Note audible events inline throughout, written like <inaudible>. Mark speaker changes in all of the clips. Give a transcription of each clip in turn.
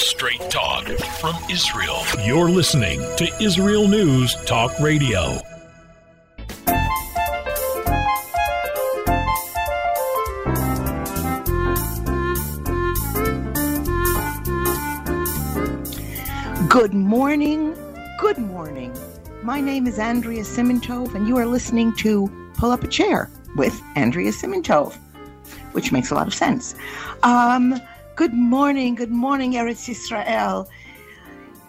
Speaker 1: Straight talk from Israel. You're listening to Israel News Talk Radio.
Speaker 2: Good morning. Good morning. My name is Andrea Simantov, and you are listening to Pull Up a Chair with Andrea Simantov, which makes a lot of sense. Um, good morning. Good morning, Eretz Israel.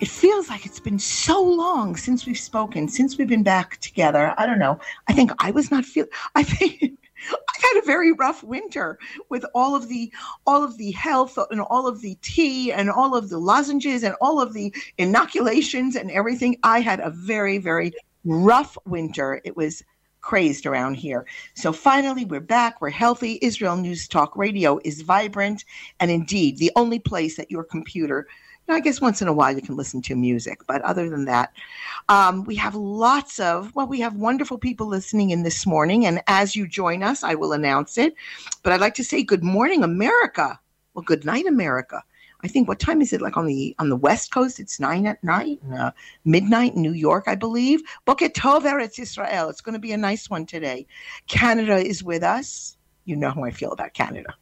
Speaker 2: It feels like it's been so long since we've spoken, since we've been back together. I don't know. I think I was not feel. <laughs> I think I've had a very rough winter with all of the all of the health and all of the tea and all of the lozenges and all of the inoculations and everything. I had a very very rough winter. It was crazed around here. So finally, we're back. We're healthy. Israel News Talk Radio is vibrant and indeed the only place that your computer I guess once in a while you can listen to music, but other than that, um, we have lots of, well, we have wonderful people listening in this morning. And as you join us, I will announce it. But I'd like to say good morning, America. Well, good night, America. I think what time is it? Like on the on the West Coast, it's nine at night, uh, midnight in New York, I believe. Boker Tov Eretz Israel. It's going to be a nice one today. Canada is with us. You know how I feel about Canada.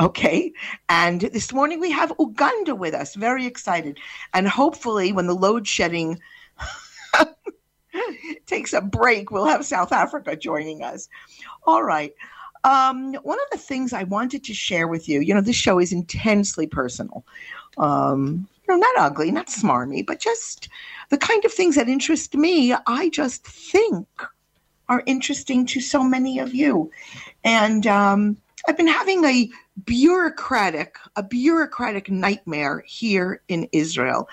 Speaker 2: Okay. And this morning we have Uganda with us. Very excited. And hopefully, when the load shedding <laughs> takes a break, we'll have South Africa joining us. All right. Um, one of the things I wanted to share with you, you know, this show is intensely personal. Um, you know, not ugly, not smarmy, but just the kind of things that interest me, I just think are interesting to so many of you. And um, I've been having a bureaucratic, a bureaucratic nightmare here in Israel.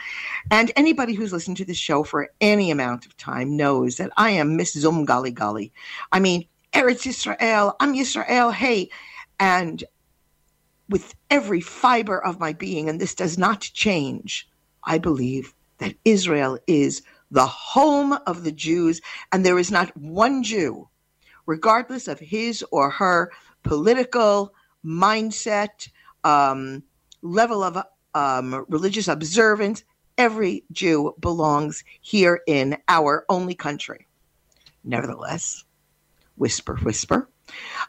Speaker 2: And anybody who's listened to the show for any amount of time knows that I am Miss Zum Gali Gali. I mean, Eretz Israel, I'm Israel, hey. And with every fiber of my being, and this does not change, I believe that Israel is the home of the Jews, and there is not one Jew, regardless of his or her political mindset, um, level of um, religious observance. Every Jew belongs here in our only country. Nevertheless, whisper, whisper.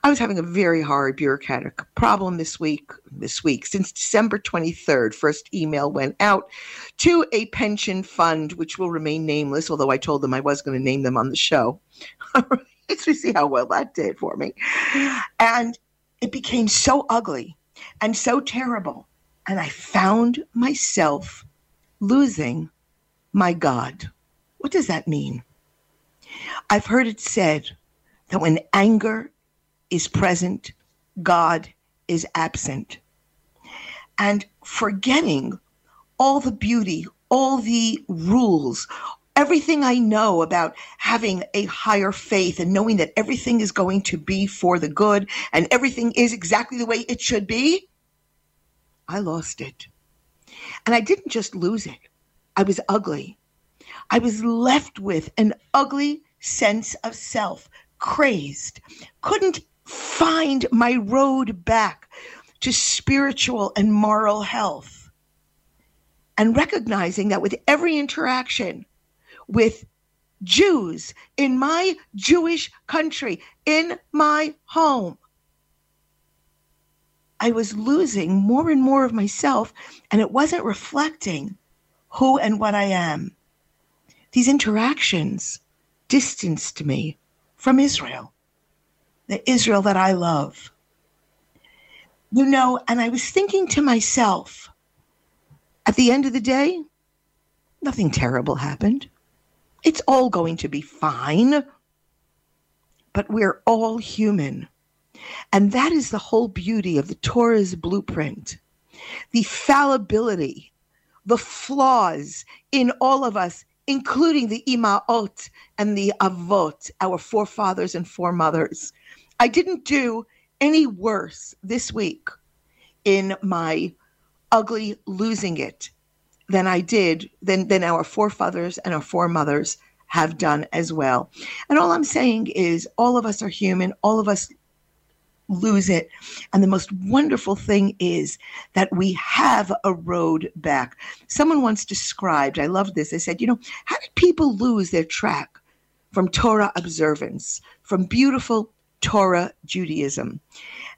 Speaker 2: I was having a very hard bureaucratic problem this week. This week, since December 23rd, first email went out to a pension fund, which will remain nameless, although I told them I was going to name them on the show. <laughs> Let's see how well that did for me. And it became so ugly and so terrible. And I found myself losing my God. What does that mean? I've heard it said that when anger is present, God is absent. And forgetting all the beauty, all the rules, everything I know about having a higher faith and knowing that everything is going to be for the good and everything is exactly the way it should be, I lost it. And I didn't just lose it, I was ugly. I was left with an ugly sense of self, crazed, couldn't find my road back to spiritual and moral health. And recognizing that with every interaction, with Jews in my Jewish country, in my home. I was losing more and more of myself, and it wasn't reflecting who and what I am. These interactions distanced me from Israel, the Israel that I love. You know, and I was thinking to myself, at the end of the day, nothing terrible happened. It's all going to be fine. But we're all human. And that is the whole beauty of the Torah's blueprint the fallibility, the flaws in all of us, including the imaot and the avot, our forefathers and foremothers. I didn't do any worse this week in my ugly losing it than I did, than, than our forefathers and our foremothers have done as well. And all I'm saying is, all of us are human. All of us lose it. And the most wonderful thing is that we have a road back. Someone once described, I love this, they said, you know, how did people lose their track from Torah observance, from beautiful Torah Judaism?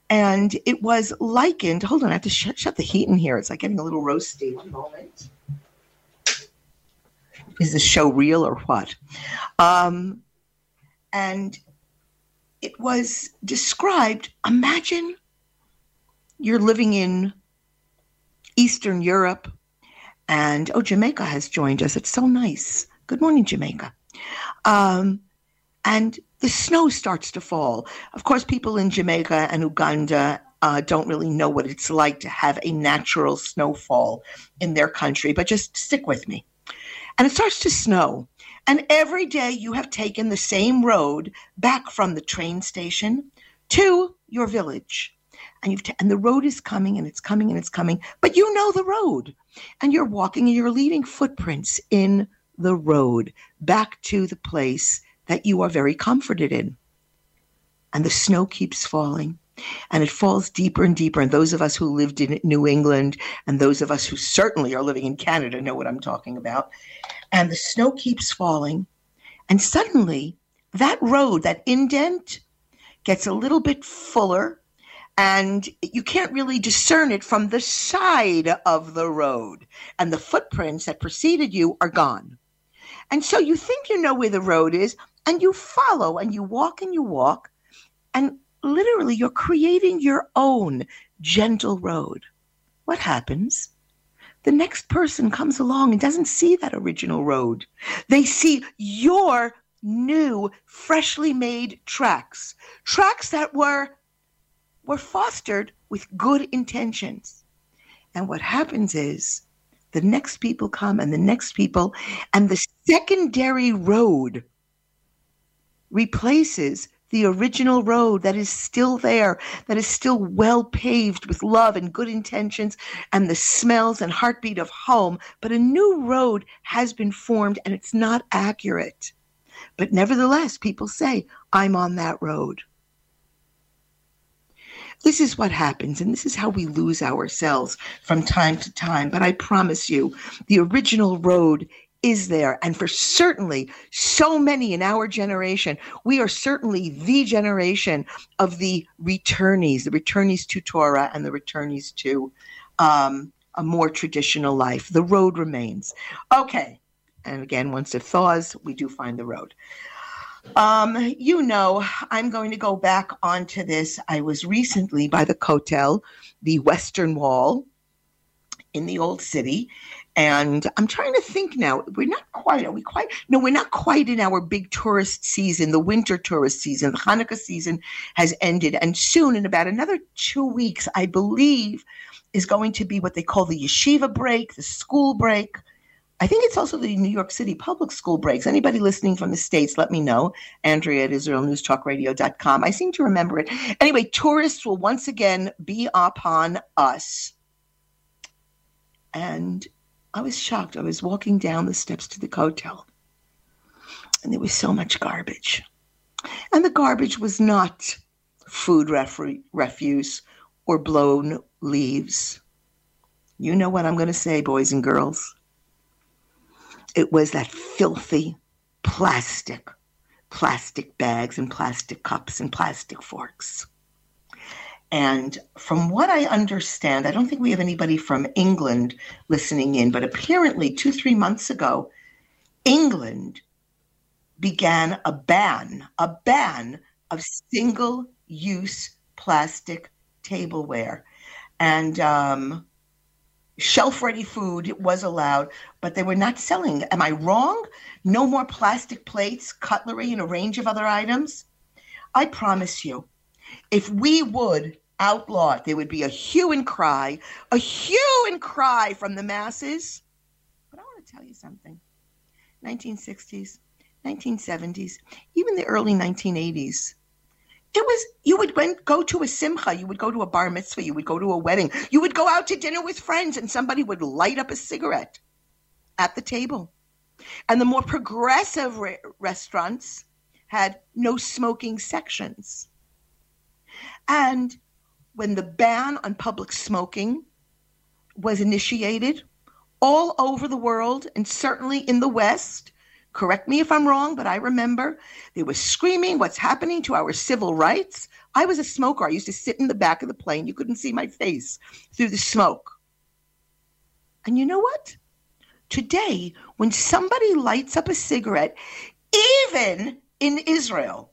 Speaker 2: And it was likened, hold on, I have to shut, shut the heat in here. It's like getting a little roasty. One moment. Is the show real or what? Um, and it was described imagine you're living in Eastern Europe, and oh, Jamaica has joined us. It's so nice. Good morning, Jamaica. Um, and the snow starts to fall. Of course, people in Jamaica and Uganda uh, don't really know what it's like to have a natural snowfall in their country, but just stick with me. And it starts to snow. And every day you have taken the same road back from the train station to your village. And you've t- and the road is coming and it's coming and it's coming, but you know the road. And you're walking and you're leaving footprints in the road back to the place that you are very comforted in. And the snow keeps falling and it falls deeper and deeper. And those of us who lived in New England and those of us who certainly are living in Canada know what I'm talking about. And the snow keeps falling. And suddenly, that road, that indent, gets a little bit fuller. And you can't really discern it from the side of the road. And the footprints that preceded you are gone. And so you think you know where the road is, and you follow, and you walk and you walk. And literally you're creating your own gentle road. What happens? The next person comes along and doesn't see that original road. They see your new, freshly made tracks, tracks that were were fostered with good intentions. And what happens is the next people come and the next people, and the secondary road replaces the original road that is still there, that is still well paved with love and good intentions and the smells and heartbeat of home. But a new road has been formed and it's not accurate. But nevertheless, people say, I'm on that road. This is what happens, and this is how we lose ourselves from time to time. But I promise you, the original road is there. And for certainly so many in our generation, we are certainly the generation of the returnees, the returnees to Torah and the returnees to um, a more traditional life. The road remains. Okay. And again, once it thaws, we do find the road. Um, you know, I'm going to go back onto this. I was recently by the Kotel, the Western Wall in the Old City, and I'm trying to think now. We're not quite. Are we quite? No, we're not quite in our big tourist season, the winter tourist season. The Hanukkah season has ended, and soon, in about another two weeks, I believe, is going to be what they call the yeshiva break, the school break. I think it's also the New York City public school breaks. Anybody listening from the States, let me know. Andrea at IsraelNewsTalkRadio.com. I seem to remember it. Anyway, tourists will once again be upon us. And I was shocked. I was walking down the steps to the Kotel, and there was so much garbage. And the garbage was not food refuse or blown leaves. You know what I'm going to say, boys and girls. It was that filthy plastic, plastic bags and plastic cups and plastic forks. And from what I understand, I don't think we have anybody from England listening in, but apparently two, three months ago, England began a ban, a ban of single use plastic tableware. And um, shelf ready food was allowed, but they were not selling. Am I wrong? No more plastic plates, cutlery, and a range of other items? I promise you, if we would outlaw it, there would be a hue and cry, a hue and cry from the masses. But I want to tell you something 1960s, 1970s, even the early 1980s. It was you would went, go to a simcha, you would go to a bar mitzvah, you would go to a wedding, you would go out to dinner with friends, and somebody would light up a cigarette at the table. And the more progressive re- restaurants had no smoking sections. And when the ban on public smoking was initiated all over the world and certainly in the West, correct me if I'm wrong, but I remember they were screaming, What's happening to our civil rights? I was a smoker. I used to sit in the back of the plane. You couldn't see my face through the smoke. And you know what? Today, when somebody lights up a cigarette, even in Israel,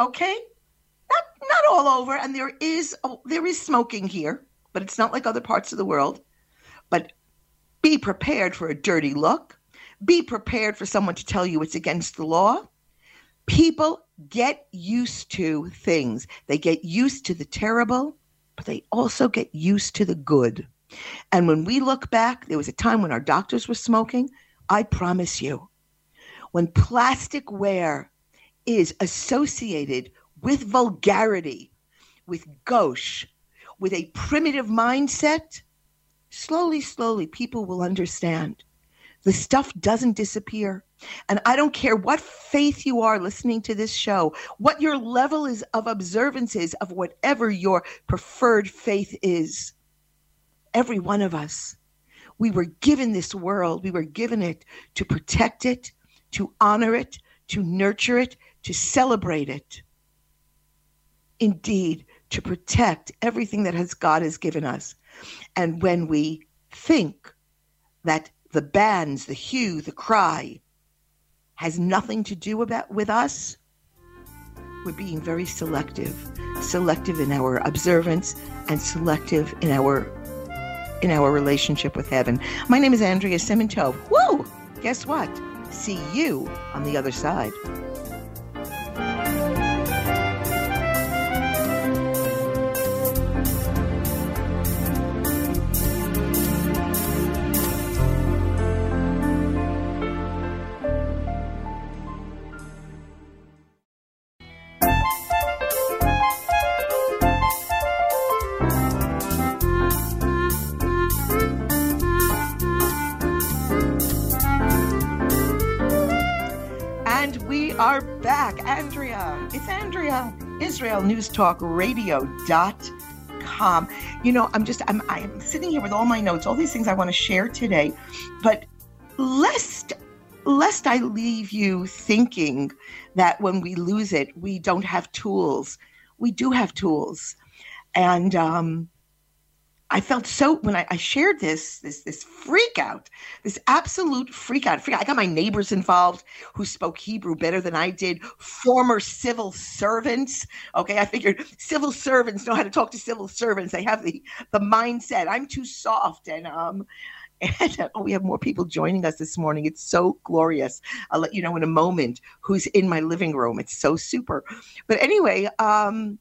Speaker 2: okay, not not all over, and there is oh, there is smoking here, but it's not like other parts of the world. But be prepared for a dirty look. Be prepared for someone to tell you it's against the law. People get used to things. They get used to the terrible, but they also get used to the good. And when we look back, there was a time when our doctors were smoking. I promise you, when plastic wear is associated with vulgarity, with gauche, with a primitive mindset, slowly, slowly, people will understand. The stuff doesn't disappear. And I don't care what faith you are listening to this show, what your level is of observance is of whatever your preferred faith is. Every one of us, we were given this world, we were given it to protect it, to honor it, to nurture it, to celebrate it. Indeed, to protect everything that has God has given us. And when we think that the bands, the hue, the cry has nothing to do about with us, we're being very selective, selective in our observance and selective in our in our relationship with heaven. My name is Andrea Simantov. Woo! Guess what? See you on the other side. Israel News Talk You know, I'm just, I'm, I'm sitting here with all my notes, all these things I want to share today. But lest, lest I leave you thinking that when we lose it, we don't have tools. We do have tools. And, um, I felt so when I, I, shared this this this freak out, this absolute freak out. Freak out. I got my neighbors involved who spoke Hebrew better than I did. Former civil servants. Okay, I figured civil servants know how to talk to civil servants. They have the the mindset. I'm too soft, and um, <laughs> and oh, we have more people joining us this morning. It's so glorious. I'll let you know in a moment who's in my living room. It's so super. But anyway, um,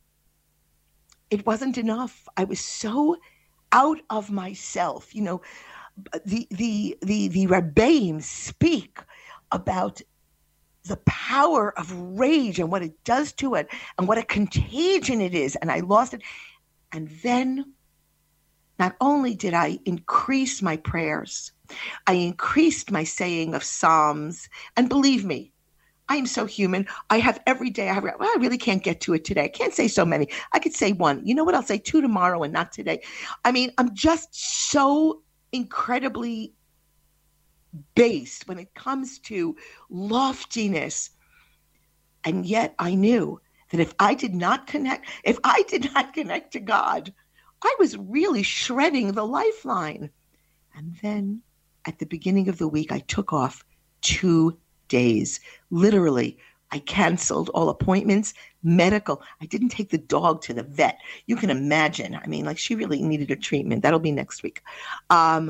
Speaker 2: it wasn't enough. I was so out of myself. You know, the the the the Rebbeim speak about the power of rage and what it does to it and what a contagion it is. And I lost it. And then not only did I increase my prayers, I increased my saying of Psalms. And believe me, I am so human. I have every day. I have. Well, I really can't get to it today. I can't say so many. I could say one. You know what? I'll say two tomorrow and not today. I mean, I'm just so incredibly based when it comes to loftiness. And yet, I knew that if I did not connect, if I did not connect to God, I was really shredding the lifeline. And then at the beginning of the week, I took off two days. Literally, I canceled all appointments, medical. I didn't take the dog to the vet. You can imagine. I mean, like she really needed a treatment. That'll be next week. Um,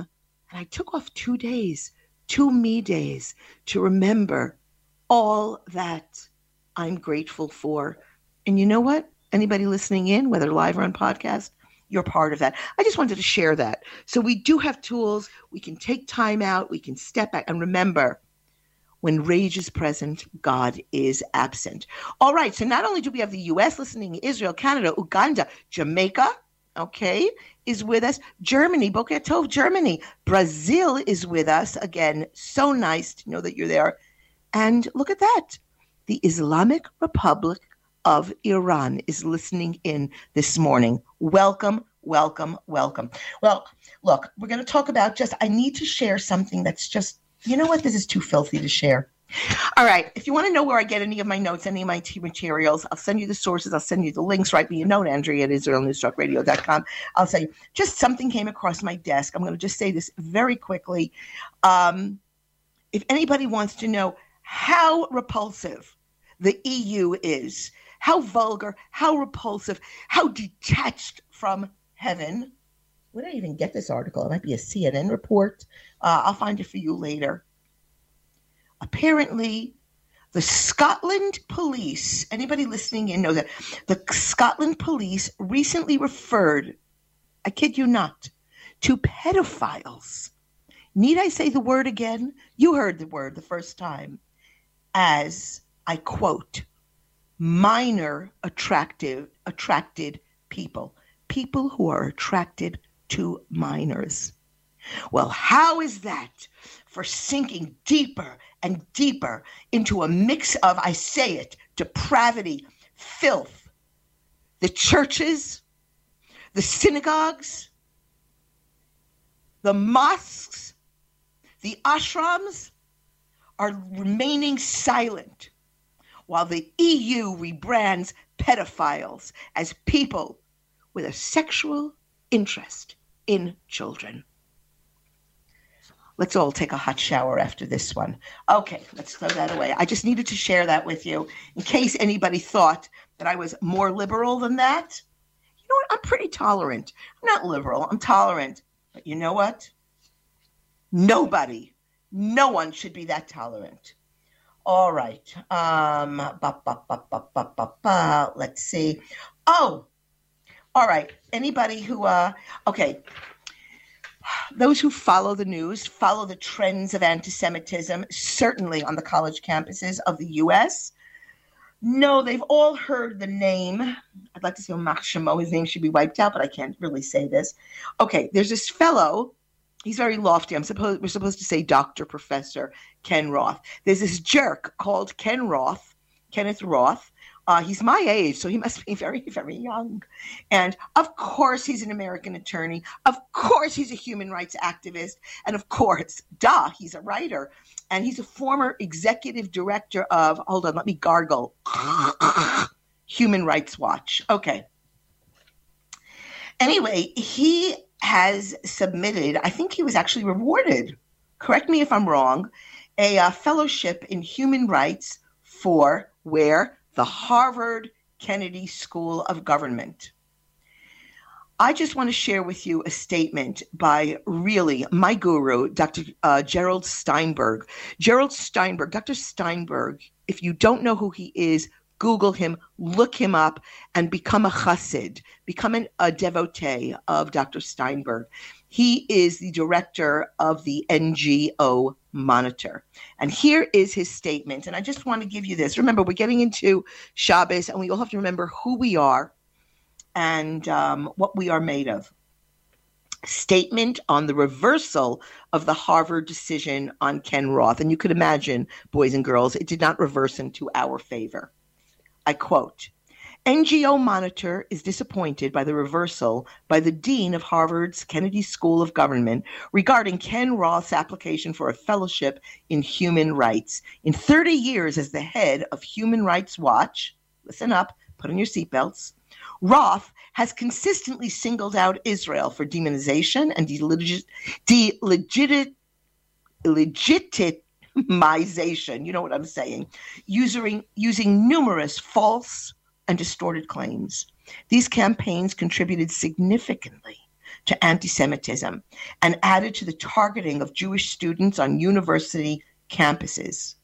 Speaker 2: and I took off two days, two me days to remember all that I'm grateful for. And you know what? Anybody listening in, whether live or on podcast, you're part of that. I just wanted to share that. So we do have tools. We can take time out. We can step back and remember when rage is present, God is absent. All right, so not only do we have the US listening, Israel, Canada, Uganda, Jamaica, okay, is with us. Germany, Tov, Germany. Brazil is with us. Again, so nice to know that you're there. And look at that. The Islamic Republic of Iran is listening in this morning. Welcome, welcome, welcome. Well, look, we're going to talk about just, I need to share something that's just, you know what? This is too filthy to share. All right. If you want to know where I get any of my notes, any of my tea materials, I'll send you the sources. I'll send you the links. Write me a note, Andrea at IsraelNewsTalkRadio.com. I'll say just something came across my desk. I'm going to just say this very quickly. Um, if anybody wants to know how repulsive the EU is, how vulgar, how repulsive, how detached from heaven. Where did I even get this article? It might be a CNN report. Uh, I'll find it for you later apparently the Scotland police, anybody listening in knows that the Scotland police recently referred, I kid you not, to pedophiles. Need I say the word again? You heard the word the first time as I quote, minor attractive attracted people, people who are attracted to minors. Well, how is that for sinking deeper and deeper into a mix of, I say it, depravity, filth. The churches, the synagogues, the mosques, the ashrams are remaining silent while the EU rebrands pedophiles as people with a sexual interest in children. Let's all take a hot shower after this one. Okay, let's throw that away. I just needed to share that with you in case anybody thought that I was more liberal than that. You know what? I'm pretty tolerant. I'm not liberal, I'm tolerant. But you know what? Nobody, no one should be that tolerant. All right. Um, ba, ba, ba, let's see. Oh, all right. Anybody who, uh, okay, those who follow the news follow the trends of anti Semitism, certainly on the college campuses of the US. No, they've all heard the name. I'd like to say Shamo. His name should be wiped out, but I can't really say this. Okay, there's this fellow. He's very lofty. I'm supposed we're supposed to say Doctor Professor Ken Roth. There's this jerk called Ken Roth, Kenneth Roth, uh, he's my age, so he must be <laughs> very, very young. And of course, he's an American attorney. Of course, he's a human rights activist. And of course, duh, he's a writer. And he's a former executive director of, hold on, let me gargle, <laughs> Human Rights Watch. Okay. Anyway, he has submitted, I think he was actually rewarded, correct me if I'm wrong, a uh, fellowship in human rights for where the Harvard Kennedy School of Government. I just want to share with you a statement by really my guru, Dr. Uh, Gerald Steinberg. Gerald Steinberg, Dr. Steinberg, if you don't know who he is, Google him, look him up, and become a chassid, become an, a devotee of Dr. Steinberg. He is the director of the NGO Monitor. And here is his statement. And I just want to give you this. Remember, we're getting into Shabbos, and we all have to remember who we are and um, what we are made of. Statement on the reversal of the Harvard decision on Ken Roth. And you could imagine, boys and girls, it did not reverse into our favor. I quote NGO Monitor is disappointed by the reversal by the Dean of Harvard's Kennedy School of Government regarding Ken Roth's application for a fellowship in human rights. In 30 years as the head of Human Rights Watch, listen up, put on your seatbelts, Roth has consistently singled out Israel for demonization and delegit, delegit. You know what I'm saying? Using, using numerous false and distorted claims. These campaigns contributed significantly to anti Semitism and added to the targeting of Jewish students on university campuses.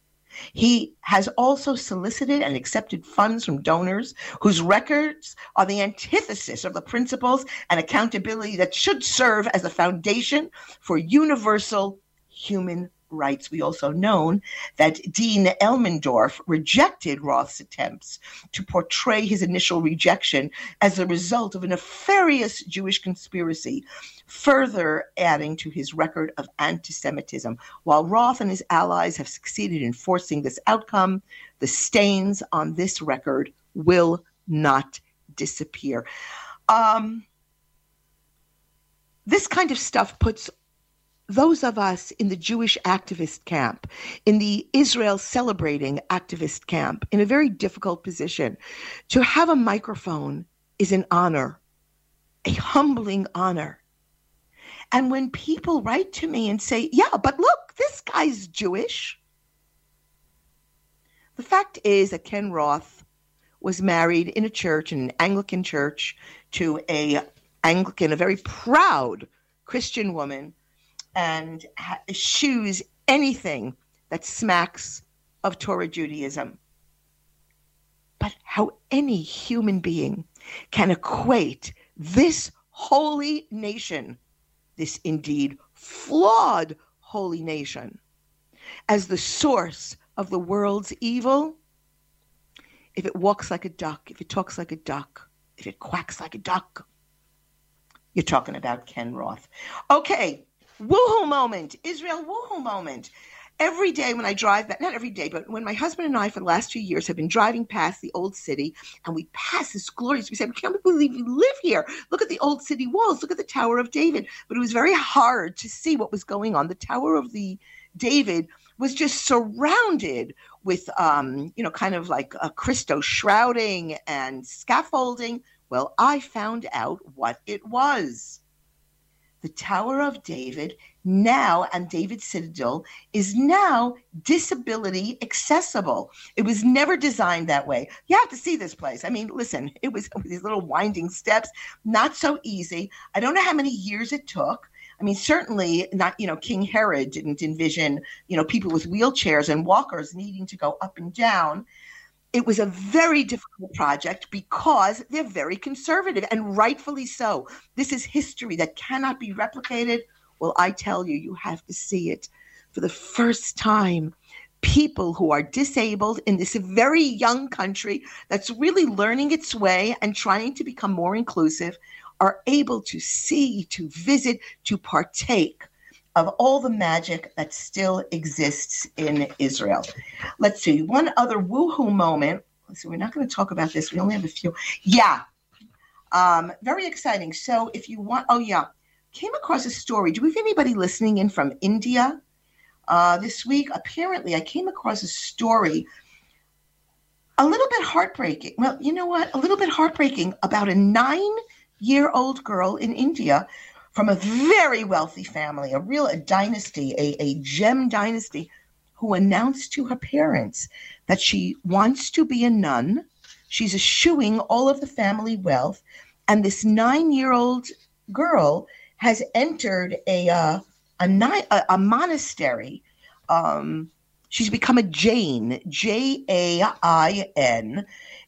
Speaker 2: He has also solicited and accepted funds from donors whose records are the antithesis of the principles and accountability that should serve as a foundation for universal human rights. We also known that Dean Elmendorf rejected Roth's attempts to portray his initial rejection as a result of a nefarious Jewish conspiracy, further adding to his record of anti Semitism. While Roth and his allies have succeeded in forcing this outcome, the stains on this record will not disappear. Um, this kind of stuff puts those of us in the Jewish activist camp, in the Israel celebrating activist camp, in a very difficult position. To have a microphone is an honor, a humbling honor. And when people write to me and say, yeah, but look, this guy's Jewish. The fact is that Ken Roth was married in a church, in an Anglican church, to a Anglican, a very proud Christian woman, and ha- eschews anything that smacks of Torah Judaism. But how any human being can equate this holy nation, this indeed flawed holy nation, as the source of the world's evil, if it walks like a duck, if it talks like a duck, if it quacks like a duck, you're talking about Ken Roth. Okay, woohoo moment, Israel woohoo moment. Every day when I drive back, not every day, but when my husband and I for the last few years have been driving past the old city and we pass this glorious, we we can't believe we live here. Look at the old city walls. Look at the Tower of David. But it was very hard to see what was going on. The Tower of the David was just surrounded with, um, you know, kind of like a Christo shrouding and scaffolding. Well, I found out what it was. The Tower of David now and David Citadel is now disability accessible. It was never designed that way. You have to see this place. I mean, listen, it was <laughs> these little winding steps, not so easy. I don't know how many years it took. I mean, certainly not, you know, King Herod didn't envision, you know, people with wheelchairs and walkers needing to go up and down. It was a very difficult project because they're very conservative and rightfully so. This is history that cannot be replicated. Well, I tell you, you have to see it for the first time. People who are disabled in this very young country that's really learning its way and trying to become more inclusive are able to see, to visit, to partake of all the magic that still exists in Israel. Let's see, one other woohoo moment. So we're not going to talk about this. We only have a few. Yeah. Um, very exciting. So if you want, oh yeah, came across a story. Do we have anybody listening in from India uh, this week? Apparently, I came across a story a little bit heartbreaking. Well, you know what? A little bit heartbreaking about a nine year old girl in India from a very wealthy family, a real a dynasty, a, a gem dynasty, who announced to her parents that she wants to be a nun. She's eschewing all of the family wealth. And this nine year old girl has entered a, uh, a, a, a monastery. Um, she's become a Jain, J A I N,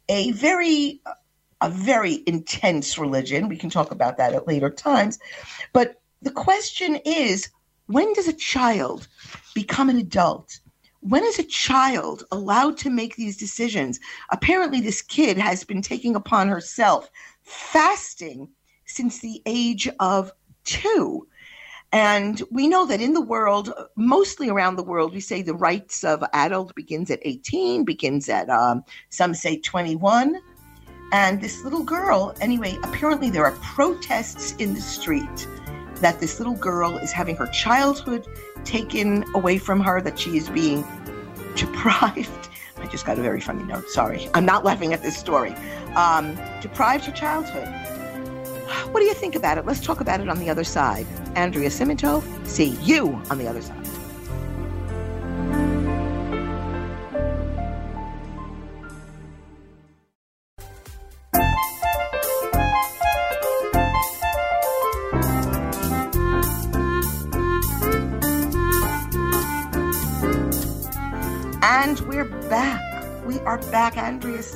Speaker 2: a very a very intense religion. We can talk about that at later times. But the question is when does a child become an adult? When is a child allowed to make these decisions? Apparently, this kid has been taking upon herself fasting since the age of two. And we know that in the world, mostly around the world, we say the rights of adult begins at 18, begins at um, some say 21. And this little girl, anyway, apparently there are protests in the street that this little girl is having her childhood taken away from her, that she is being deprived. <laughs> I just got a very funny note. Sorry. I'm not laughing at this story. Um, deprived her childhood. What do you think about it? Let's talk about it on the other side. Andrea Simantov, see you on the other side.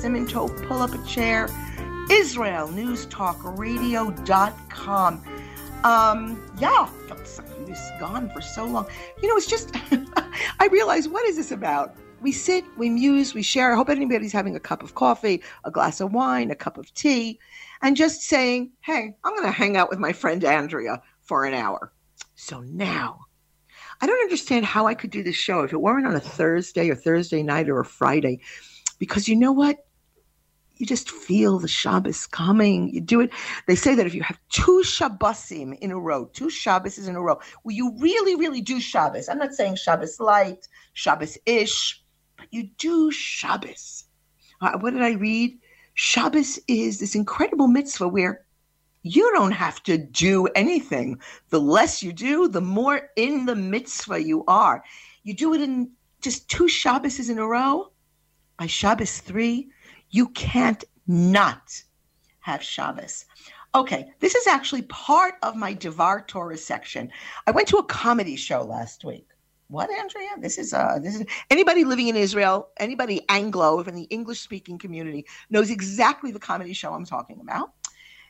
Speaker 2: Simantov, pull up a chair. IsraelNewsTalkRadio.com. Um, yeah, was gone for so long. You know, it's just, <laughs> I realize, what is this about? We sit, we muse, we share. I hope anybody's having a cup of coffee, a glass of wine, a cup of tea, and just saying, hey, I'm going to hang out with my friend Andrea for an hour. So now, I don't understand how I could do this show if it weren't on a Thursday or Thursday night or a Friday, because you know what? You just feel the Shabbos coming. You do it. They say that if you have two Shabbosim in a row, two Shabbos in a row, well, you really, really do Shabbos. I'm not saying Shabbos light, Shabbos ish, but you do Shabbos. Uh, what did I read? Shabbos is this incredible mitzvah where you don't have to do anything. The less you do, the more in the mitzvah you are. You do it in just two Shabbos in a row. By Shabbos three, you can't not have Shabbos. Okay, this is actually part of my Devar Torah section. I went to a comedy show last week. What, Andrea? This is uh this is anybody living in Israel, anybody Anglo in the English speaking community knows exactly the comedy show I'm talking about.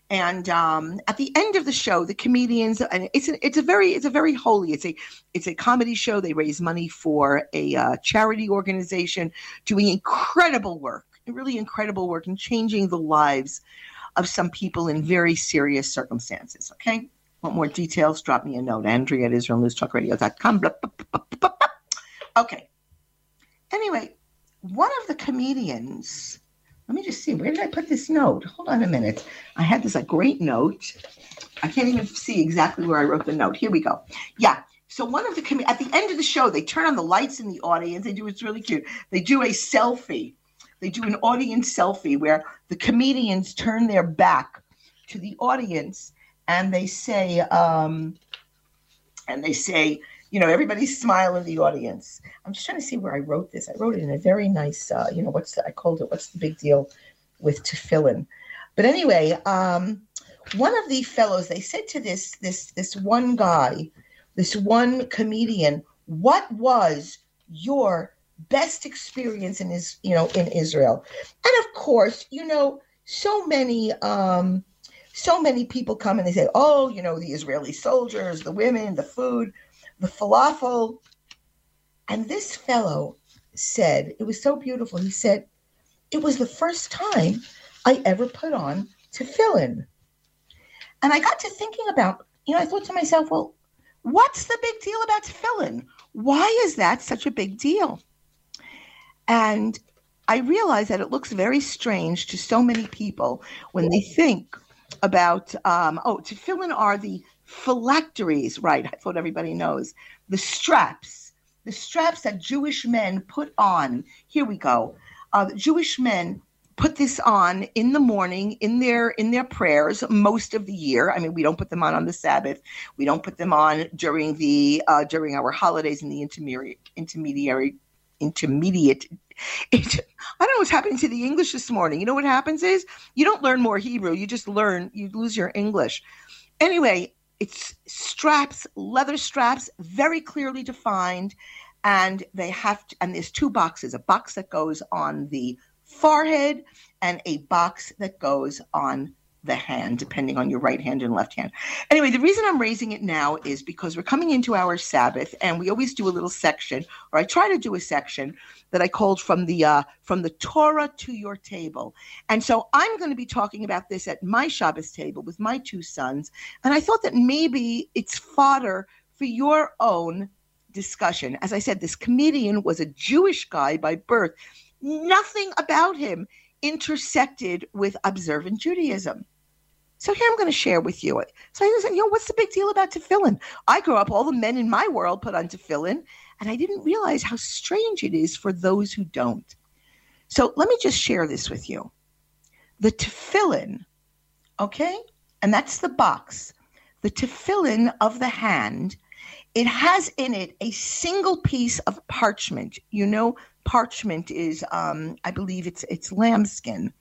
Speaker 2: And um, at the end of the show, the comedians and it's a, it's a very it's a very holy it's a it's a comedy show. They raise money for a uh, charity organization doing incredible work really incredible work in changing the lives of some people in very serious circumstances. Okay. Want more details? Drop me a note. Andrea at IsraelNewsTalkRadio.com. Okay. Anyway, one of the comedians, let me just see, where did I put this note? Hold on a minute. I had this a great note. I can't even see exactly where I wrote the note. Here we go. Yeah. So one of the com- at the end of the show, they turn on the lights in the audience. They do it's really cute. They do a selfie they do an audience selfie where the comedians turn their back to the audience and they say, um, and they say, you know, everybody's smile in the audience. I'm just trying to see where I wrote this. I wrote it in a very nice, uh, you know, what's the, I called it, what's the big deal with tefillin? But anyway, um, one of the fellows, they said to this, this, this one guy, this one comedian, what was your best experience in his you know in Israel. And of course, you know, so many um so many people come and they say, "Oh, you know, the Israeli soldiers, the women, the food, the falafel." And this fellow said, it was so beautiful. He said, "It was the first time I ever put on tefillin." And I got to thinking about, you know, I thought to myself, well, what's the big deal about tefillin? Why is that such a big deal? And I realize that it looks very strange to so many people when they think about, um, oh, in are the phylacteries, right? I thought everybody knows. The straps, the straps that Jewish men put on. Here we go. Uh, Jewish men put this on in the morning in their in their prayers most of the year i mean we don't put them on on the sabbath we don't put them on during the uh, during our holidays in the intermediary intermediary intermediate. It, I don't know what's happening to the English this morning. You know what happens is you don't learn more Hebrew, you just learn, you lose your English. Anyway, it's straps, leather straps, very clearly defined. And they have to, and there's two boxes a box that goes on the forehead and a box that goes on the hand, depending on your right hand and left hand. Anyway, the reason I'm raising it now is because we're coming into our Sabbath, and we always do a little section, or I try to do a section that I called from the uh, from the Torah to your table. And so I'm going to be talking about this at my Shabbos table with my two sons, and I thought that maybe it's fodder for your own discussion. As I said, this comedian was a Jewish guy by birth. Nothing about him intersected with observant Judaism. So here I'm going to share with you. So I said, you know, what's the big deal about tefillin? I grew up, all the men in my world put on tefillin, and I didn't realize how strange it is for those who don't. So let me just share this with you. The tefillin, okay, and that's the box. The tefillin of the hand, it has in it a single piece of parchment. You know, parchment is, um, I believe it's it's lambskin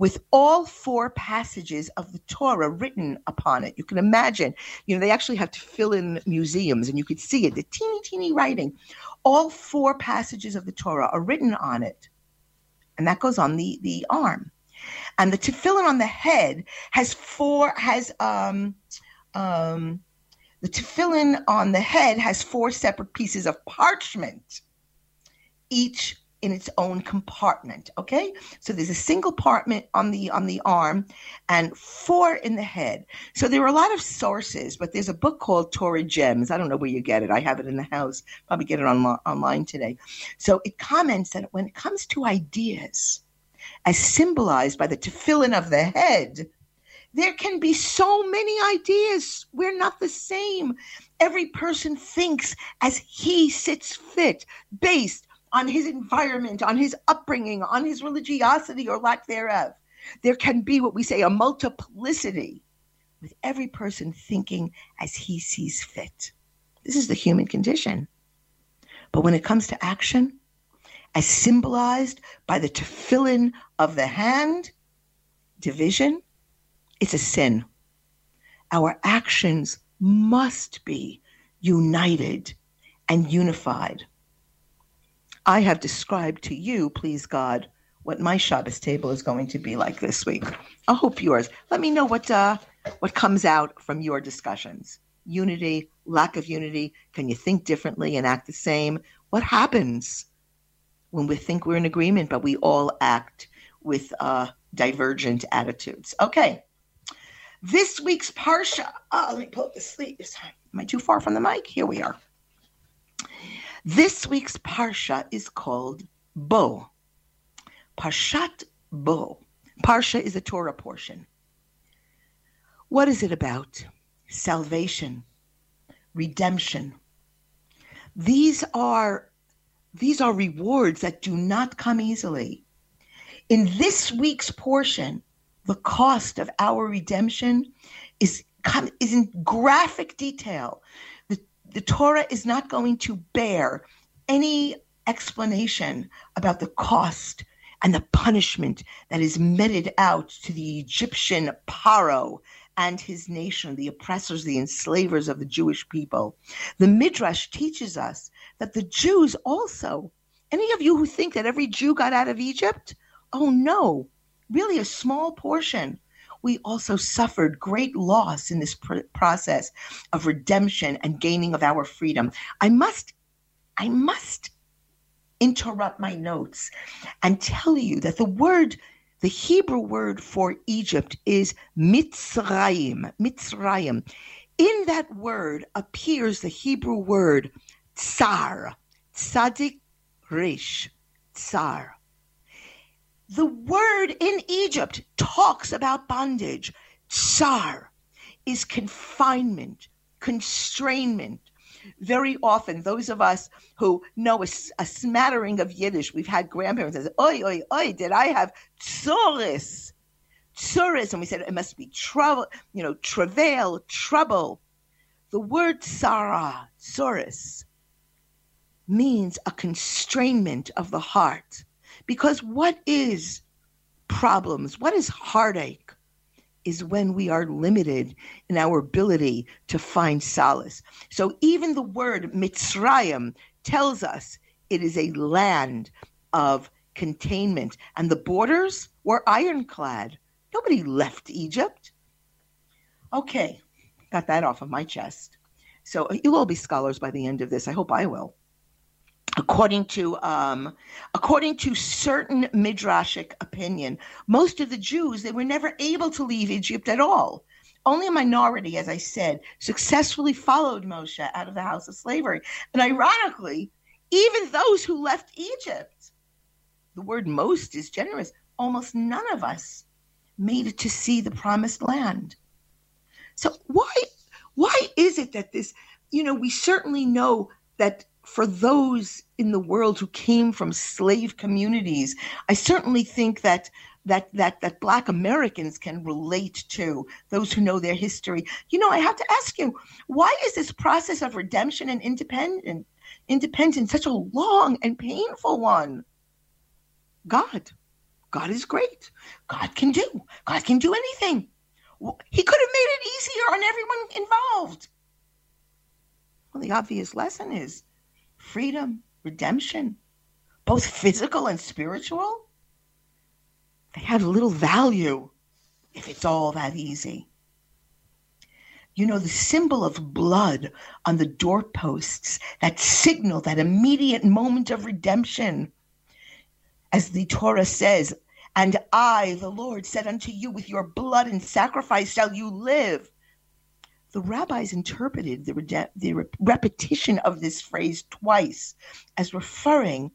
Speaker 2: with all four passages of the Torah written upon it. You can imagine, you know, they actually have to fill in museums and you could see it, the teeny, teeny writing. All four passages of the Torah are written on it. And that goes on the, the arm. And the tefillin on the head has four, has, um, um, the tefillin on the head has four separate pieces of parchment, each in its own compartment okay? So there's a single compartment on the on the arm and four in the head. So there are a lot of sources but there's a book called torah gems. I don't know where you get it. I have it in the house. Probably get it on, online today. So it comments that when it comes to ideas as symbolized by the tefillin of the head, there can be so many ideas. We're not the same. Every person thinks as he sits fit, based on his environment, on his upbringing, on his religiosity or lack thereof. There can be what we say a multiplicity, with every person thinking as he sees fit. This is the human condition. But when it comes to action, as symbolized by the tefillin of the hand, division, it's a sin. Our actions must be united and unified. I have described to you, please God, what my Shabbos table is going to be like this week. I hope yours. Let me know what uh, what comes out from your discussions. Unity, lack of unity. Can you think differently and act the same? What happens when we think we're in agreement, but we all act with uh, divergent attitudes? Okay. This week's Parsha, oh, let me pull up the sleeve this time. Am I too far from the mic? Here we are. This week's Parsha is called Bo. Parshat Bo. Parsha is a Torah portion. What is it about? Salvation, redemption. These are these are rewards that do not come easily. In this week's portion, the cost of our redemption is, come, is in graphic detail. The, Torah is not going to bear any explanation about the cost and the punishment that is meted out to the Egyptian Paro and his nation, the oppressors, the enslavers of the Jewish people. The Midrash teaches us that the Jews also, any of you who think that every Jew got out of Egypt, oh no, really a small portion. We also suffered great loss in this pr- process of redemption and gaining of our freedom. I must, I must interrupt my notes and tell you that the word, the Hebrew word for Egypt is Mitzrayim. Mitzrayim. In that word appears the Hebrew word tsar, tzadik rish, tsar. The word in Egypt talks about bondage. Tsar is confinement, constrainment. Very often, those of us who know a, a smattering of Yiddish, we've had grandparents that say, Oi, oi, oi, did I have tsuris? Tsuris, and we said it must be trouble, you know, travail, trouble. The word tsara, tsuris, means a constrainment of the heart because what is problems, what is heartache, is when we are limited in our ability to find solace. So even the word Mitzrayim tells us it is a land of containment, and the borders were ironclad. Nobody left Egypt. Okay, got that off of my chest. So you'll all be scholars by the end of this. I hope I will according to um, according to certain midrashic opinion, most of the Jews they were never able to leave Egypt at all. Only a minority, as I said, successfully followed Moshe out of the house of slavery. And ironically, even those who left Egypt, the word most is generous, almost none of us made it to see the promised land. So why why is it that this, you know, we certainly know that for those in the world who came from slave communities, I certainly think that that that that black Americans can relate to those who know their history. You know, I have to ask you, why is this process of redemption and independent independence such a long and painful one? God. God is great. God can do. God can do anything. He could have made it easier on everyone involved. Well, the obvious lesson is freedom, redemption, both physical and spiritual, they have little value if it's all that easy. You know, the symbol of blood on the doorposts, that signal, that immediate moment of redemption. As the Torah says, and I, the Lord, said unto you, with your blood and sacrifice shall you live the rabbis interpreted the, the repetition of this phrase twice as referring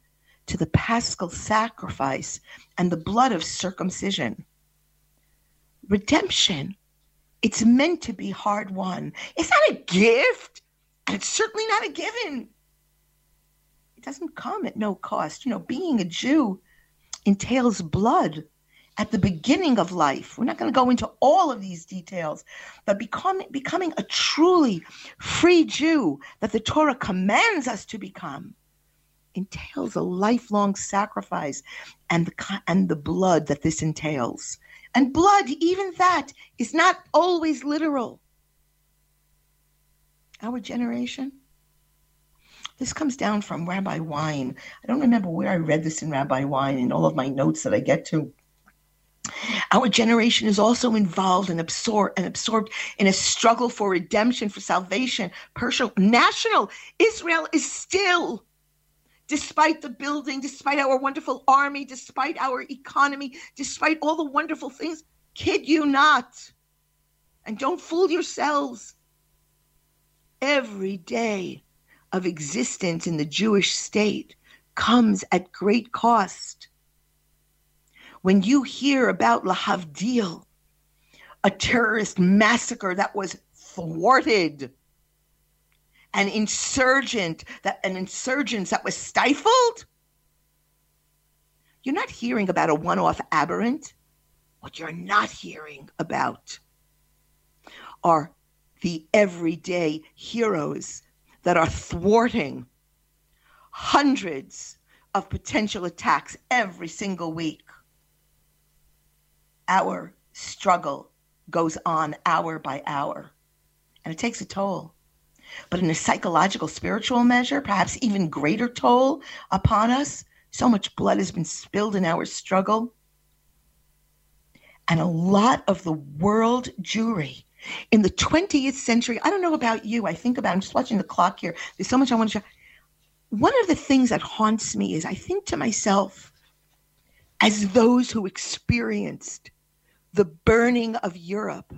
Speaker 2: to the paschal sacrifice and the blood of circumcision. Redemption, it's meant to be hard won. It's not a gift, and it's certainly not a given. It doesn't come at no cost. You know, being a Jew entails blood at the beginning of life. We're not going to go into all of these details, but becoming becoming a truly free Jew that the Torah commands us to become entails a lifelong sacrifice and the and the blood that this entails. And blood, even that, is not always literal. Our generation. This comes down from Rabbi Wein. I don't remember where I read this in Rabbi Wein in all of my notes that I get to. Our generation is also involved and absorbed and absorbed in a struggle for redemption, for salvation. Personal, national Israel is still, despite the building, despite our wonderful army, despite our economy, despite all the wonderful things, kid you not. And don't fool yourselves. Every day of existence in the Jewish state comes at great cost when you hear about Lahavdil, a terrorist massacre that was thwarted, an insurgent that an insurgence that was stifled, you're not hearing about a one-off aberrant. What you're not hearing about are the everyday heroes that are thwarting hundreds of potential attacks every single week our struggle goes on hour by hour, and it takes a toll. But in a psychological, spiritual measure, perhaps even greater toll upon us, so much blood has been spilled in our struggle. And a lot of the world Jewry in the 20th century, I don't know about you, I think about, I'm just watching the clock here. There's so much I want to share. One of the things that haunts me is I think to myself, as those who experienced the burning of Europe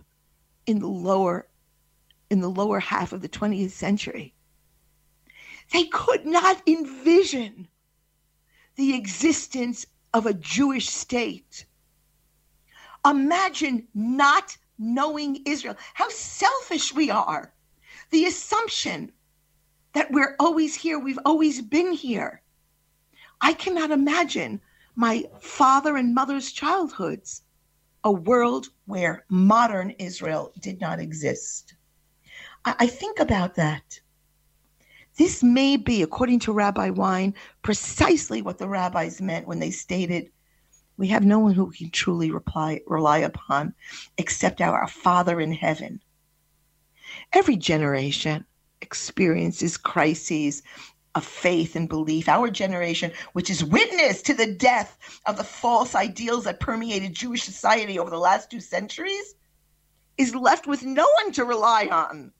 Speaker 2: in the lower in the lower half of the 20th century. They could not envision the existence of a Jewish state. Imagine not knowing Israel, how selfish we are. The assumption that we're always here, we've always been here. I cannot imagine my father and mother's childhoods a world where modern Israel did not exist. I, I think about that. This may be, according to Rabbi Wein, precisely what the rabbis meant when they stated, We have no one who can truly reply, rely upon except our Father in heaven. Every generation experiences crises of faith and belief, our generation, which is witness to the death of the false ideals that permeated Jewish society over the last two centuries, is left with no one to rely on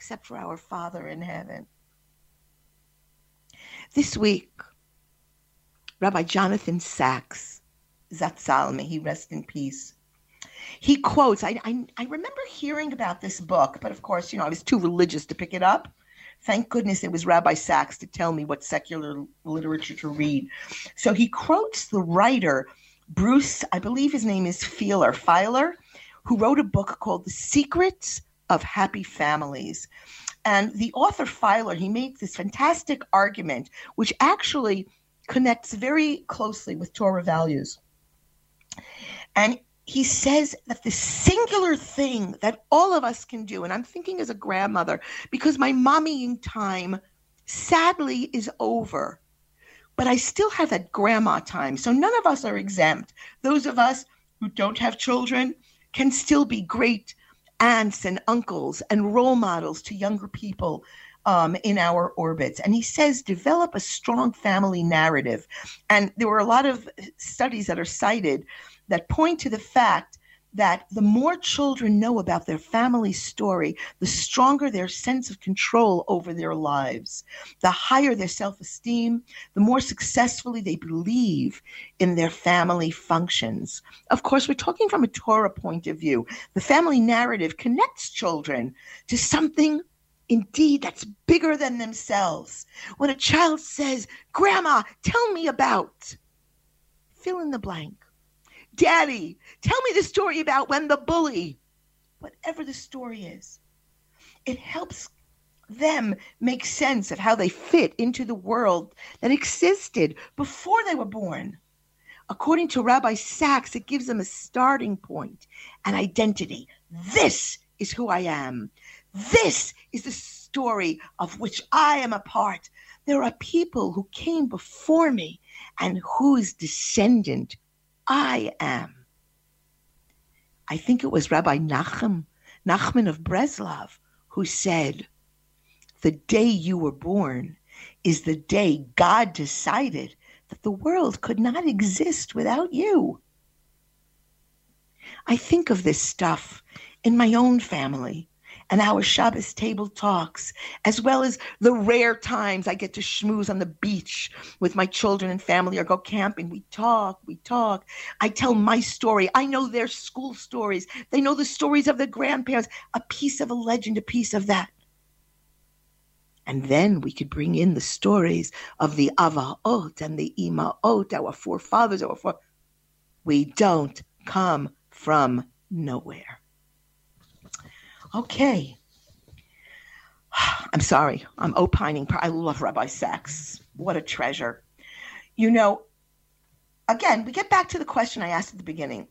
Speaker 2: except for our Father in heaven. This week, Rabbi Jonathan Sacks, Zatzal, may he rest in peace. He quotes, I, I, I remember hearing about this book, but of course, you know, I was too religious to pick it up. Thank goodness it was Rabbi Sacks to tell me what secular literature to read. So he quotes the writer, Bruce, I believe his name is Feiler, Feiler, who wrote a book called The Secrets of Happy Families. And the author Feiler, he makes this fantastic argument, which actually connects very closely with Torah values. And he says that the singular thing that all of us can do, and I'm thinking as a grandmother, because my mommying time sadly is over, but I still have that grandma time. So none of us are exempt. Those of us who don't have children can still be great aunts and uncles and role models to younger people um, in our orbits. And he says, develop a strong family narrative. And there were a lot of studies that are cited that point to the fact that the more children know about their family story, the stronger their sense of control over their lives, the higher their self esteem, the more successfully they believe in their family functions. Of course, we're talking from a Torah point of view. The family narrative connects children to something Indeed, that's bigger than themselves. When a child says, Grandma, tell me about, fill in the blank. Daddy, tell me the story about when the bully, whatever the story is, it helps them make sense of how they fit into the world that existed before they were born. According to Rabbi Sacks, it gives them a starting point, an identity. This is who I am. This is the story of which I am a part. There are people who came before me and whose descendant I am. I think it was Rabbi Nachum, Nachman of Breslov, who said, The day you were born is the day God decided that the world could not exist without you. I think of this stuff in my own family and our Shabbos table talks, as well as the rare times I get to schmooze on the beach with my children and family or go camping. We talk, we talk. I tell my story. I know their school stories. They know the stories of their grandparents, a piece of a legend, a piece of that. And then we could bring in the stories of the Avaot and the Imaot, our forefathers, our fore. We don't come from nowhere. Okay. <sighs> I'm sorry. I'm opining. I love Rabbi Sacks. What a treasure. You know, again, we get back to the question I asked at the beginning.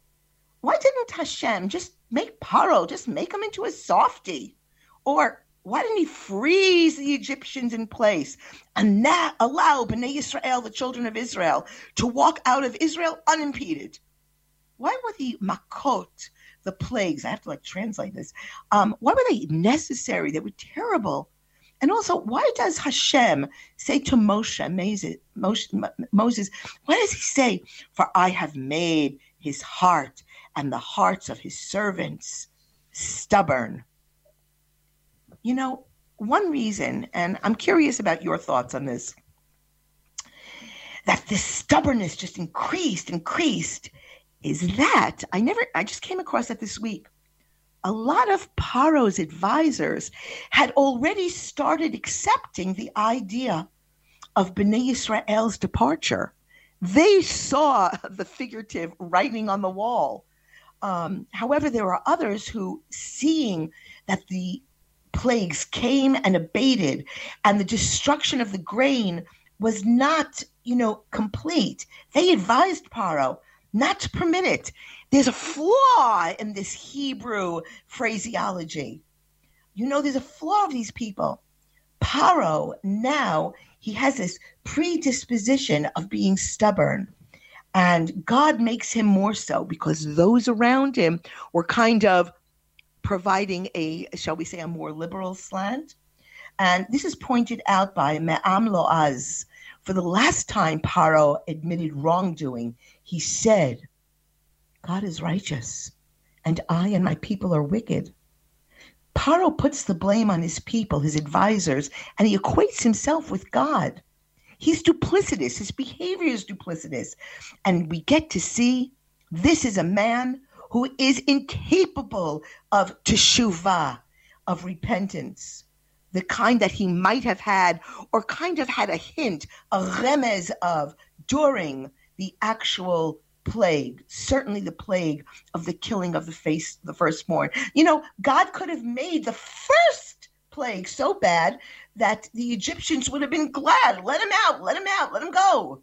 Speaker 2: Why didn't Hashem just make Paro, just make him into a softy? Or why didn't he freeze the Egyptians in place and allow Bnei Israel, the children of Israel, to walk out of Israel unimpeded? Why were the Makot, the plagues, I have to like translate this, um, why were they necessary? They were terrible. And also, why does Hashem say to Moshe, Moses, Moses, why does he say, For I have made his heart and the hearts of his servants stubborn? You know, one reason, and I'm curious about your thoughts on this, that this stubbornness just increased, increased, is that I never, I just came across that this week. A lot of Paro's advisors had already started accepting the idea of Bnei Israel's departure. They saw <laughs> the figurative writing on the wall. Um, however, there are others who, seeing that the plagues came and abated, and the destruction of the grain was not, you know, complete. They advised Paro not to permit it. There's a flaw in this Hebrew phraseology. You know, there's a flaw of these people. Paro now he has this predisposition of being stubborn. And God makes him more so because those around him were kind of providing a, shall we say, a more liberal slant. And this is pointed out by Me'am Lo'ez. For the last time Paro admitted wrongdoing, he said, God is righteous, and I and my people are wicked. Paro puts the blame on his people, his advisors, and he equates himself with God. He's duplicitous. His behavior is duplicitous. And we get to see this is a man who is incapable of teshuvah, of repentance, the kind that he might have had or kind of had a hint, a remez of during the actual plague, certainly the plague of the killing of the face, the firstborn. You know, God could have made the first plague so bad that the Egyptians would have been glad. Let him out, let him out, let him go.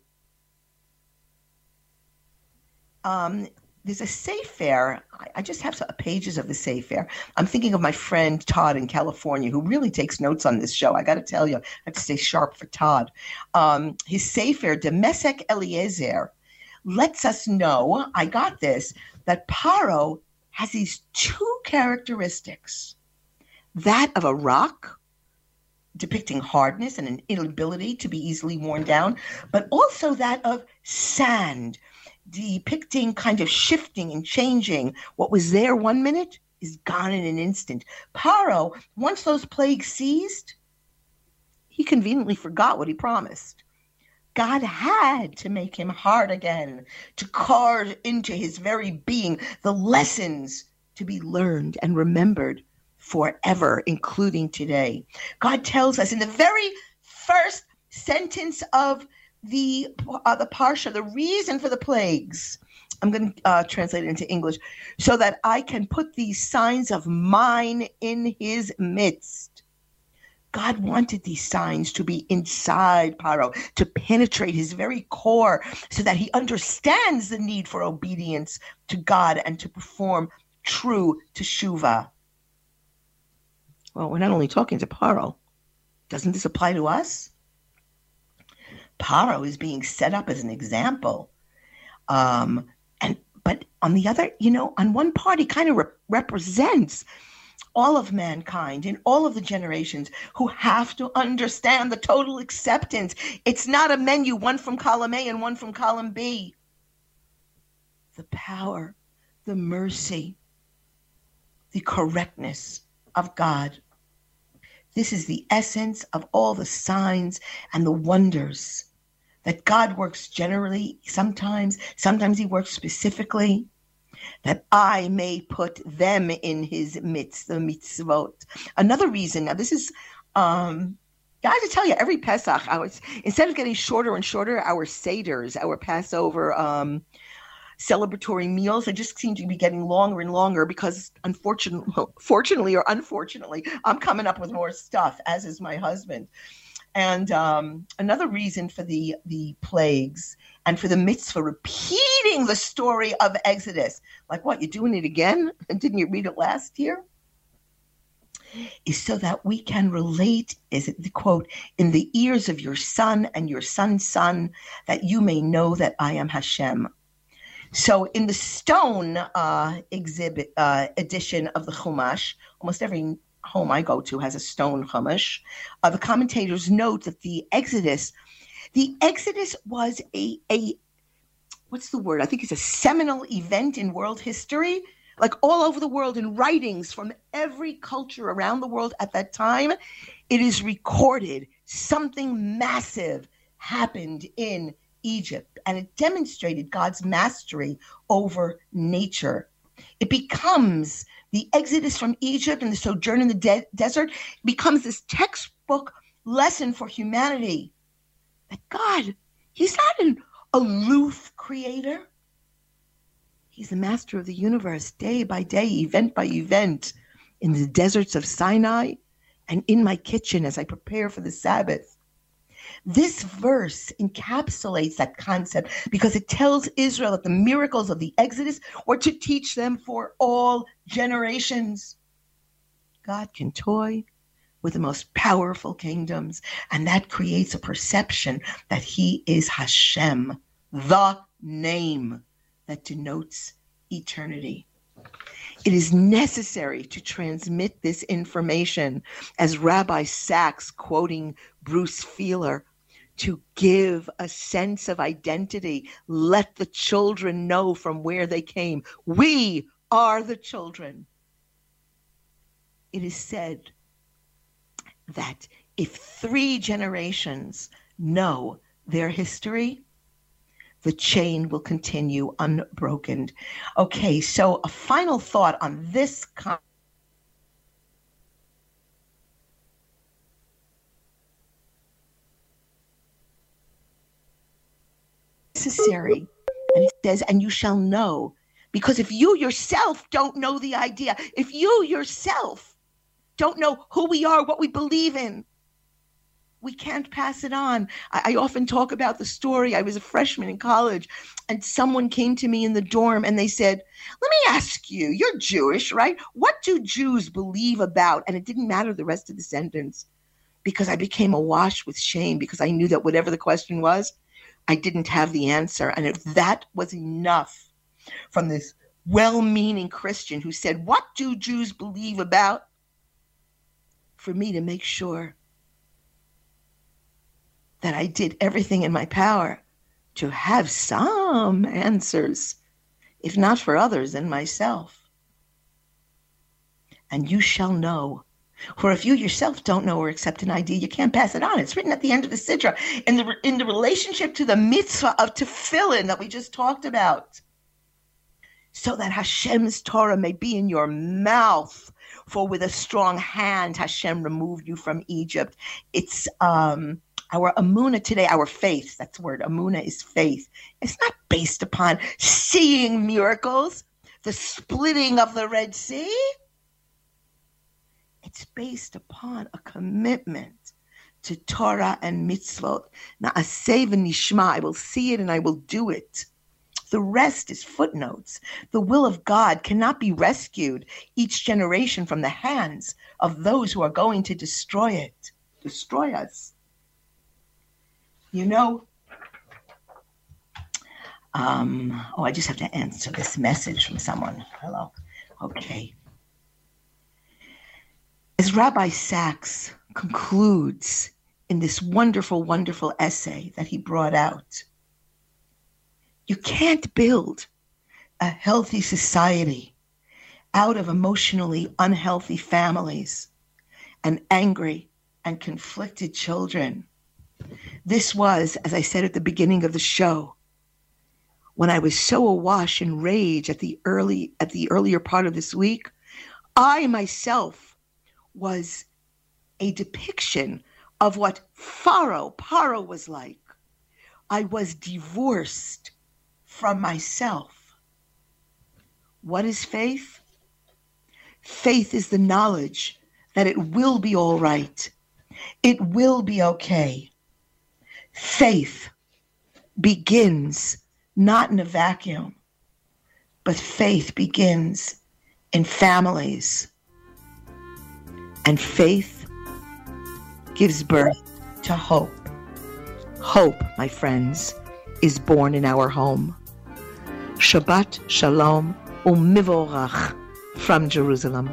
Speaker 2: Um, there's a Sefer. I just have pages of the Sefer. I'm thinking of my friend Todd in California, who really takes notes on this show. I got to tell you, I have to stay sharp for Todd. Um, his Sefer, Demesek Eliezer, lets us know. I got this that Paro has these two characteristics: that of a rock, depicting hardness and an inability to be easily worn down, but also that of sand depicting kind of shifting and changing. What was there one minute is gone in an instant. Paro, once those plagues ceased, he conveniently forgot what he promised. God had to make him hard again, to carve into his very being the lessons to be learned and remembered forever, including today. God tells us in the very first sentence of the uh, the parsha, the reason for the plagues. I'm going to uh, translate it into English so that I can put these signs of mine in his midst. God wanted these signs to be inside Paro, to penetrate his very core, so that he understands the need for obedience to God and to perform true teshuva. Well, we're not only talking to Paro. Doesn't this apply to us? Paro is being set up as an example. Um, and but on the other, you know, on one part, he kind of re- represents all of mankind in all of the generations who have to understand the total acceptance. It's not a menu, one from column A and one from column B. The power, the mercy, the correctness of God. This is the essence of all the signs and the wonders that God works generally, sometimes, sometimes He works specifically, that I may put them in His midst, the mitzvot. Another reason, now this is, um, I have to tell you, every Pesach, I was instead of getting shorter and shorter, our seders, our Passover um, celebratory meals, they just seem to be getting longer and longer because, unfortunately, <laughs> fortunately or unfortunately, I'm coming up with more stuff, as is my husband. And um, another reason for the the plagues and for the mitzvah repeating the story of Exodus, like what you're doing it again? <laughs> Didn't you read it last year? Is so that we can relate, is it the quote, in the ears of your son and your son's son, that you may know that I am Hashem. So in the stone uh, exhibit uh, edition of the Chumash, almost every home I go to has a stone chumash. Uh, the commentators note that the Exodus, the Exodus was a a what's the word? I think it's a seminal event in world history. Like all over the world in writings from every culture around the world at that time, it is recorded something massive happened in Egypt and it demonstrated God's mastery over nature. It becomes the exodus from Egypt and the sojourn in the de- desert becomes this textbook lesson for humanity that God, He's not an aloof creator. He's the master of the universe, day by day, event by event, in the deserts of Sinai and in my kitchen as I prepare for the Sabbath. This verse encapsulates that concept because it tells Israel that the miracles of the Exodus were to teach them for all generations. God can toy with the most powerful kingdoms, and that creates a perception that He is Hashem, the name that denotes eternity. It is necessary to transmit this information, as Rabbi Sacks quoting Bruce Feiler, to give a sense of identity. Let the children know from where they came. We are the children. It is said that if three generations know their history, the chain will continue unbroken. Okay, so a final thought on this. Con- necessary. And it says, and you shall know. Because if you yourself don't know the idea, if you yourself don't know who we are, what we believe in, we can't pass it on. I, I, often talk about the story. I was a freshman in college, and someone came to me in the dorm and they said, Let me ask you, you're Jewish, right? What do Jews believe about? And it didn't matter the rest of the sentence because I became awash with shame because I knew that whatever the question was, I didn't have the answer. And if that was enough from this well meaning Christian who said, What do Jews believe about? For me to make sure that I did everything in my power to have some answers, if not for others, then myself. And you shall know for if you yourself don't know or accept an idea, you can't pass it on. It's written at the end of the Sidra in the in the relationship to the mitzvah of tefillin that we just talked about. So that Hashem's Torah may be in your mouth For with a strong hand Hashem removed you from Egypt. It's um, our amuna today, our faith. That's the word. Amuna is faith. It's not based upon seeing miracles, the splitting of the Red Sea. It's based upon a commitment to Torah and mitzvot. Na'aseh nishma, I will see it and I will do it. The rest is footnotes. The will of God cannot be rescued each generation from the hands of those who are going to destroy it, destroy us. You know, um, oh, I just have to answer this message from someone. Hello. Okay. As Rabbi Sacks concludes in this wonderful, wonderful essay that he brought out, you can't build a healthy society out of emotionally unhealthy families and angry and conflicted children. This was, as I said at the beginning of the show, when I was so awash in rage at the early at the earlier part of this week, I myself was a depiction of what Pharaoh, Paro was like. I was divorced from myself. What is faith? Faith is the knowledge that it will be all right. It will be okay. Faith begins not in a vacuum, but faith begins in families. And faith gives birth to hope. Hope, my friends, is born in our home. Shabbat Shalom Umivorach from Jerusalem.